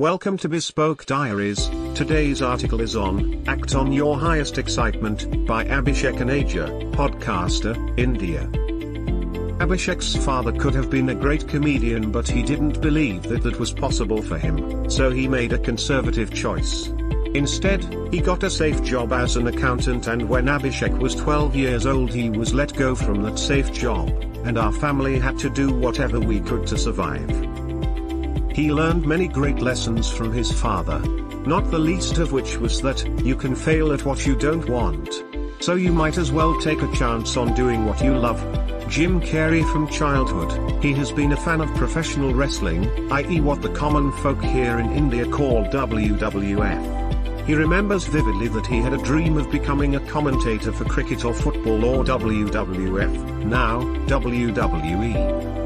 Welcome to Bespoke Diaries. Today's article is on Act on Your Highest Excitement by Abhishek Aneja, podcaster, India. Abhishek's father could have been a great comedian, but he didn't believe that that was possible for him, so he made a conservative choice. Instead, he got a safe job as an accountant, and when Abhishek was 12 years old, he was let go from that safe job, and our family had to do whatever we could to survive. He learned many great lessons from his father. Not the least of which was that, you can fail at what you don't want. So you might as well take a chance on doing what you love. Jim Carrey from childhood, he has been a fan of professional wrestling, i.e. what the common folk here in India call WWF. He remembers vividly that he had a dream of becoming a commentator for cricket or football or WWF, now, WWE.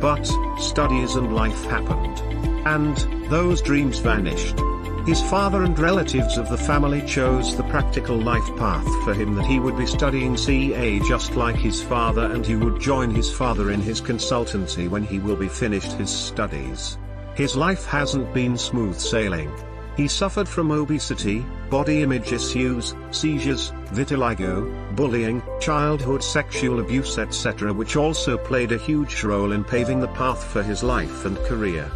But, studies and life happened. And, those dreams vanished. His father and relatives of the family chose the practical life path for him that he would be studying CA just like his father and he would join his father in his consultancy when he will be finished his studies. His life hasn't been smooth sailing. He suffered from obesity, body image issues, seizures, vitiligo, bullying, childhood sexual abuse etc. which also played a huge role in paving the path for his life and career.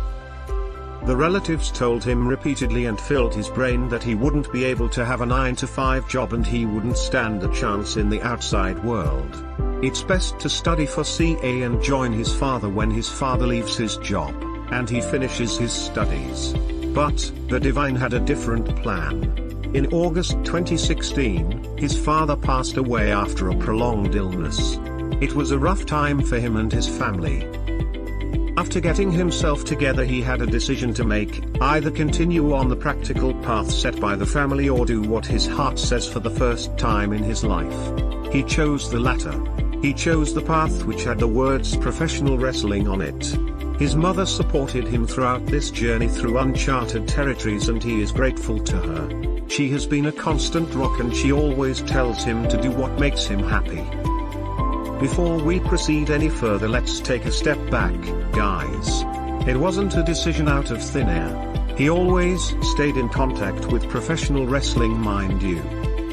The relatives told him repeatedly and filled his brain that he wouldn't be able to have a 9 to 5 job and he wouldn't stand a chance in the outside world. It's best to study for CA and join his father when his father leaves his job, and he finishes his studies. But, the divine had a different plan. In August 2016, his father passed away after a prolonged illness. It was a rough time for him and his family. After getting himself together he had a decision to make, either continue on the practical path set by the family or do what his heart says for the first time in his life. He chose the latter. He chose the path which had the words professional wrestling on it. His mother supported him throughout this journey through uncharted territories and he is grateful to her. She has been a constant rock and she always tells him to do what makes him happy. Before we proceed any further let's take a step back, guys. It wasn't a decision out of thin air. He always stayed in contact with professional wrestling mind you.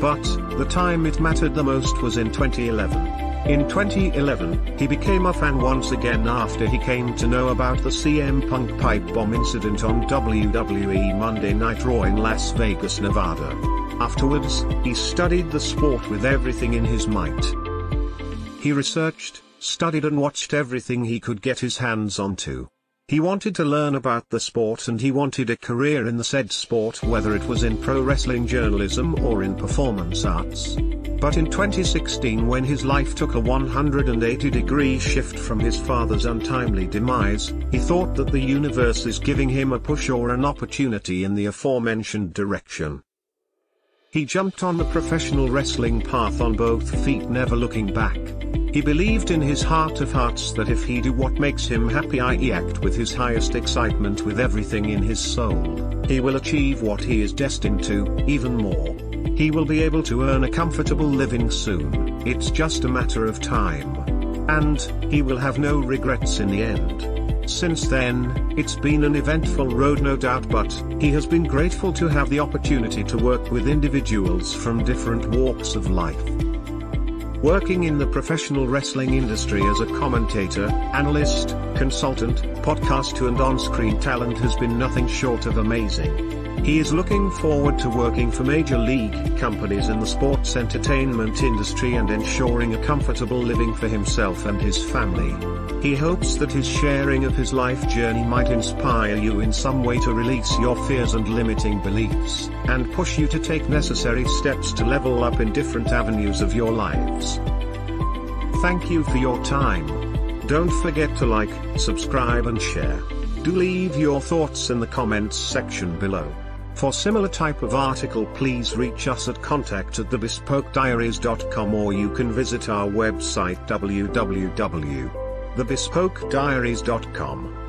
But, the time it mattered the most was in 2011. In 2011, he became a fan once again after he came to know about the CM Punk pipe bomb incident on WWE Monday Night Raw in Las Vegas, Nevada. Afterwards, he studied the sport with everything in his might. He researched, studied and watched everything he could get his hands onto. He wanted to learn about the sport and he wanted a career in the said sport whether it was in pro wrestling journalism or in performance arts. But in 2016 when his life took a 180 degree shift from his father's untimely demise, he thought that the universe is giving him a push or an opportunity in the aforementioned direction. He jumped on the professional wrestling path on both feet never looking back. He believed in his heart of hearts that if he do what makes him happy i.e. act with his highest excitement with everything in his soul, he will achieve what he is destined to, even more. He will be able to earn a comfortable living soon, it's just a matter of time. And, he will have no regrets in the end. Since then, it's been an eventful road no doubt but, he has been grateful to have the opportunity to work with individuals from different walks of life. Working in the professional wrestling industry as a commentator, analyst, consultant, podcaster and on-screen talent has been nothing short of amazing. He is looking forward to working for major league companies in the sports entertainment industry and ensuring a comfortable living for himself and his family. He hopes that his sharing of his life journey might inspire you in some way to release your fears and limiting beliefs, and push you to take necessary steps to level up in different avenues of your lives. Thank you for your time. Don't forget to like, subscribe and share. Do leave your thoughts in the comments section below. For similar type of article please reach us at contact at thebespokediaries.com or you can visit our website www.thebespokediaries.com.